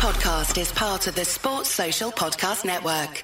podcast is part of the Sports Social Podcast Network.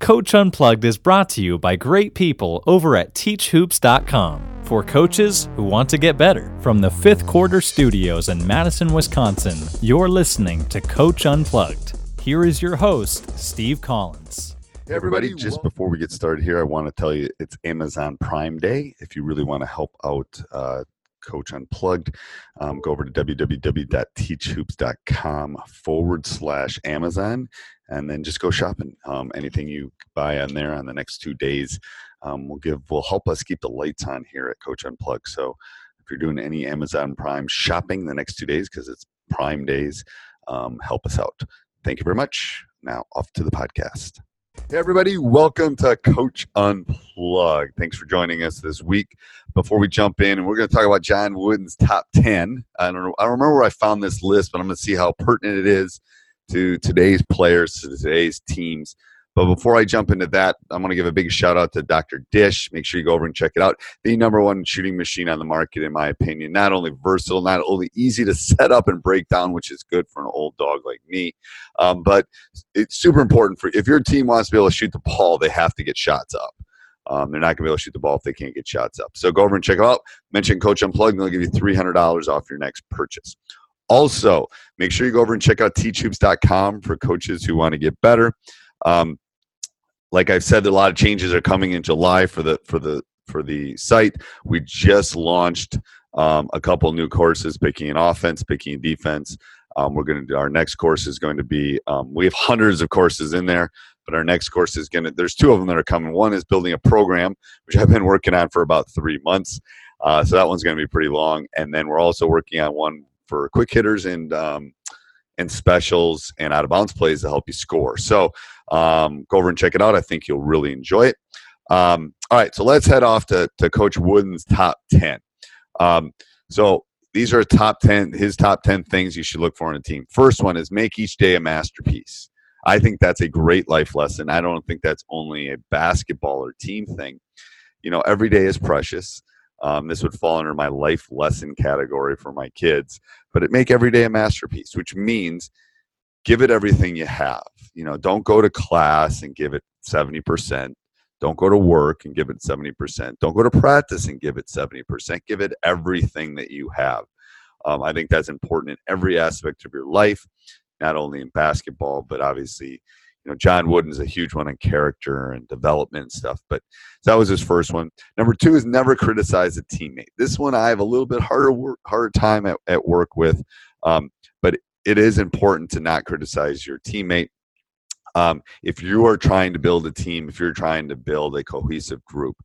Coach Unplugged is brought to you by great people over at teachhoops.com for coaches who want to get better. From the fifth quarter studios in Madison, Wisconsin, you're listening to Coach Unplugged. Here is your host, Steve Collins. Hey everybody, just before we get started here, I want to tell you it's Amazon Prime Day. If you really want to help out uh, Coach Unplugged, um, go over to www.teachhoops.com forward slash Amazon and then just go shopping. Um, anything you buy on there on the next two days um, will give will help us keep the lights on here at Coach Unplugged. So if you're doing any Amazon Prime shopping the next two days because it's Prime days, um, help us out. Thank you very much. Now off to the podcast. Hey, everybody, welcome to Coach Unplugged. Thanks for joining us this week. Before we jump in, and we're going to talk about John Wooden's top 10. I don't know, I don't remember where I found this list, but I'm going to see how pertinent it is to today's players, to today's teams. But before I jump into that, I'm going to give a big shout out to Dr. Dish. Make sure you go over and check it out. The number one shooting machine on the market, in my opinion. Not only versatile, not only easy to set up and break down, which is good for an old dog like me, um, but it's super important for if your team wants to be able to shoot the ball, they have to get shots up. Um, they're not going to be able to shoot the ball if they can't get shots up. So go over and check it out. Mention Coach Unplugged, and they'll give you $300 off your next purchase. Also, make sure you go over and check out teachhoops.com for coaches who want to get better. Um, like I've said, a lot of changes are coming in July for the for the for the site. We just launched um, a couple new courses, picking an offense, picking a defense. Um, we're going to do our next course is going to be. Um, we have hundreds of courses in there, but our next course is going to. There's two of them that are coming. One is building a program, which I've been working on for about three months. Uh, so that one's going to be pretty long, and then we're also working on one for quick hitters and um, and specials and out of bounds plays to help you score. So um, go over and check it out. I think you'll really enjoy it. Um, all right, so let's head off to, to Coach Wooden's top 10. Um, so these are top 10, his top 10 things you should look for in a team. First one is make each day a masterpiece. I think that's a great life lesson. I don't think that's only a basketball or team thing. You know, every day is precious. Um, this would fall under my life lesson category for my kids, but it make every day a masterpiece, which means give it everything you have. You know, don't go to class and give it 70%. Don't go to work and give it 70%. Don't go to practice and give it 70%. Give it everything that you have. Um, I think that's important in every aspect of your life, not only in basketball, but obviously you know, John Wooden's a huge one on character and development and stuff. But that was his first one. Number two is never criticize a teammate. This one I have a little bit harder work, harder time at, at work with, um, but it is important to not criticize your teammate. Um, if you are trying to build a team, if you're trying to build a cohesive group,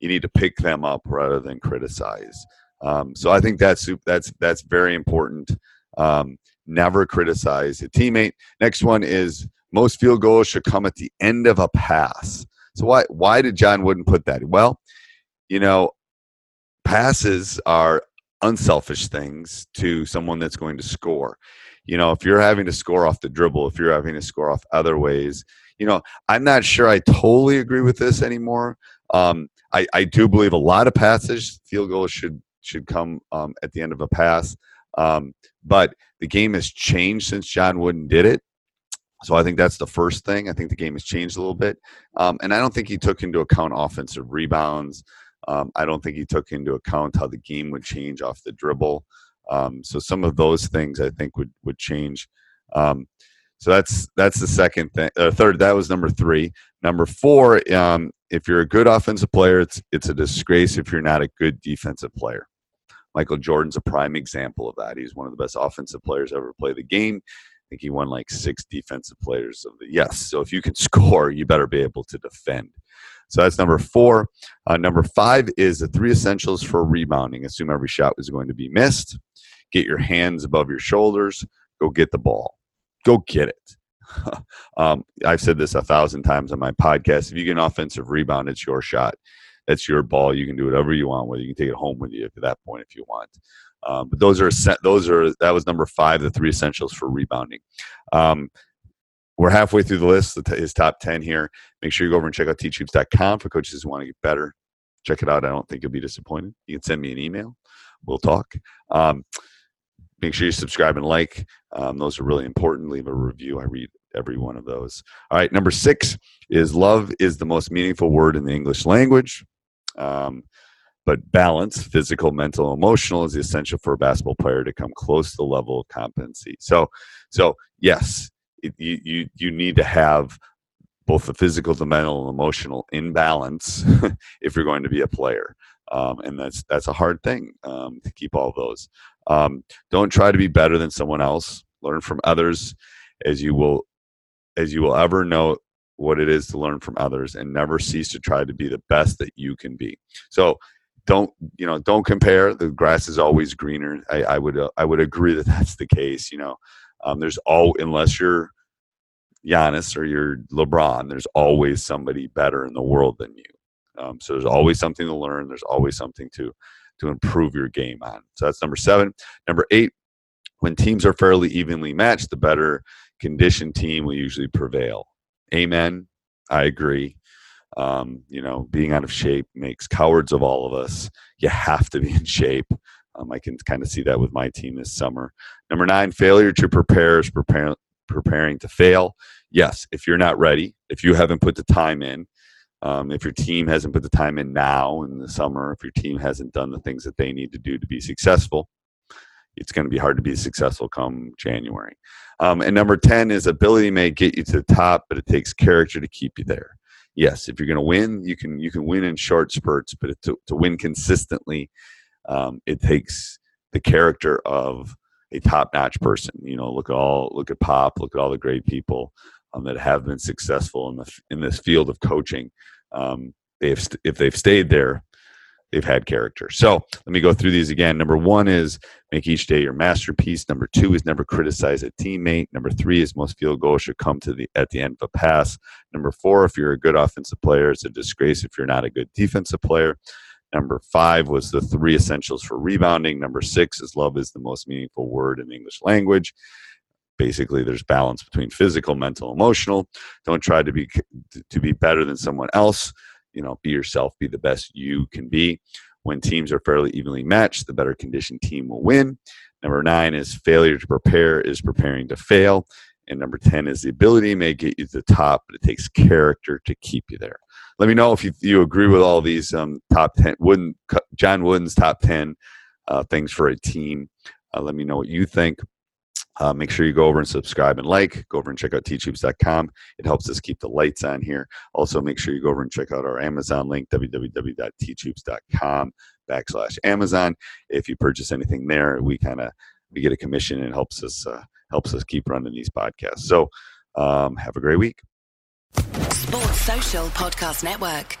you need to pick them up rather than criticize. Um, so I think that's that's that's very important. Um, never criticize a teammate. Next one is most field goals should come at the end of a pass. So why why did John Wooden put that? Well, you know, passes are unselfish things to someone that's going to score. You know, if you're having to score off the dribble, if you're having to score off other ways, you know, I'm not sure I totally agree with this anymore. Um, I, I do believe a lot of passes, field goals should should come um, at the end of a pass. Um, but the game has changed since John Wooden did it. So I think that's the first thing. I think the game has changed a little bit, um, and I don't think he took into account offensive rebounds. Um, I don't think he took into account how the game would change off the dribble. Um, so some of those things I think would would change. Um, so that's that's the second thing. Uh, third, that was number three. Number four, um, if you're a good offensive player, it's it's a disgrace if you're not a good defensive player. Michael Jordan's a prime example of that. He's one of the best offensive players ever play the game think he won like six defensive players of the yes. So if you can score, you better be able to defend. So that's number four. Uh, number five is the three essentials for rebounding. Assume every shot was going to be missed. Get your hands above your shoulders. Go get the ball. Go get it. um, I've said this a thousand times on my podcast. If you get an offensive rebound, it's your shot. That's your ball. You can do whatever you want with it. You can take it home with you at that point if you want. Um, but those are set, those are that was number five, the three essentials for rebounding. Um, we're halfway through the list. His top ten here. Make sure you go over and check out teachhoops.com for coaches who want to get better. Check it out. I don't think you'll be disappointed. You can send me an email. We'll talk. Um, make sure you subscribe and like. Um, those are really important. Leave a review. I read every one of those. All right, number six is love is the most meaningful word in the English language. Um, but balance, physical, mental, emotional, is essential for a basketball player to come close to the level of competency. So, so yes, it, you you you need to have both the physical, the mental, and emotional in balance if you're going to be a player. Um, and that's that's a hard thing um, to keep all those. Um, don't try to be better than someone else. Learn from others, as you will as you will ever know what it is to learn from others, and never cease to try to be the best that you can be. So don't you know don't compare the grass is always greener i, I would uh, i would agree that that's the case you know um, there's all unless you're Giannis or you're LeBron, there's always somebody better in the world than you. Um, so there's always something to learn. There's always something to to improve your game on. So that's number seven. Number eight, when teams are fairly evenly matched, the better conditioned team will usually prevail. Amen. I agree. Um, you know, being out of shape makes cowards of all of us. You have to be in shape. Um, I can kind of see that with my team this summer. Number nine, failure to prepare is prepare, preparing to fail. Yes, if you're not ready, if you haven't put the time in, um, if your team hasn't put the time in now in the summer, if your team hasn't done the things that they need to do to be successful, it's going to be hard to be successful come January. Um, and number 10 is ability may get you to the top, but it takes character to keep you there. Yes, if you're going to win, you can you can win in short spurts, but to, to win consistently, um, it takes the character of a top-notch person. You know, look at all look at Pop, look at all the great people um, that have been successful in the in this field of coaching. Um, they have st- if they've stayed there, they've had character. So let me go through these again. Number one is make each day your masterpiece. Number two is never criticize a teammate. Number three is most field goals should come to the at the end of a pass. Number four, if you're a good offensive player, it's a disgrace if you're not a good defensive player. Number five was the three essentials for rebounding. Number six is love is the most meaningful word in English language. Basically, there's balance between physical, mental, emotional. Don't try to be to be better than someone else. You know, be yourself. Be the best you can be. When teams are fairly evenly matched, the better conditioned team will win. Number nine is failure to prepare is preparing to fail. And number 10 is the ability may get you to the top, but it takes character to keep you there. Let me know if you, you agree with all these um, top 10, Wooden, John Wooden's top 10 uh, things for a team. Uh, let me know what you think. Uh, make sure you go over and subscribe and like. Go over and check out teachhoops.com. It helps us keep the lights on here. Also, make sure you go over and check out our Amazon link, www.teachhoops.com backslash Amazon. If you purchase anything there, we kind of we get a commission and it helps us uh, helps us keep running these podcasts. So um, have a great week. Sports Social Podcast Network.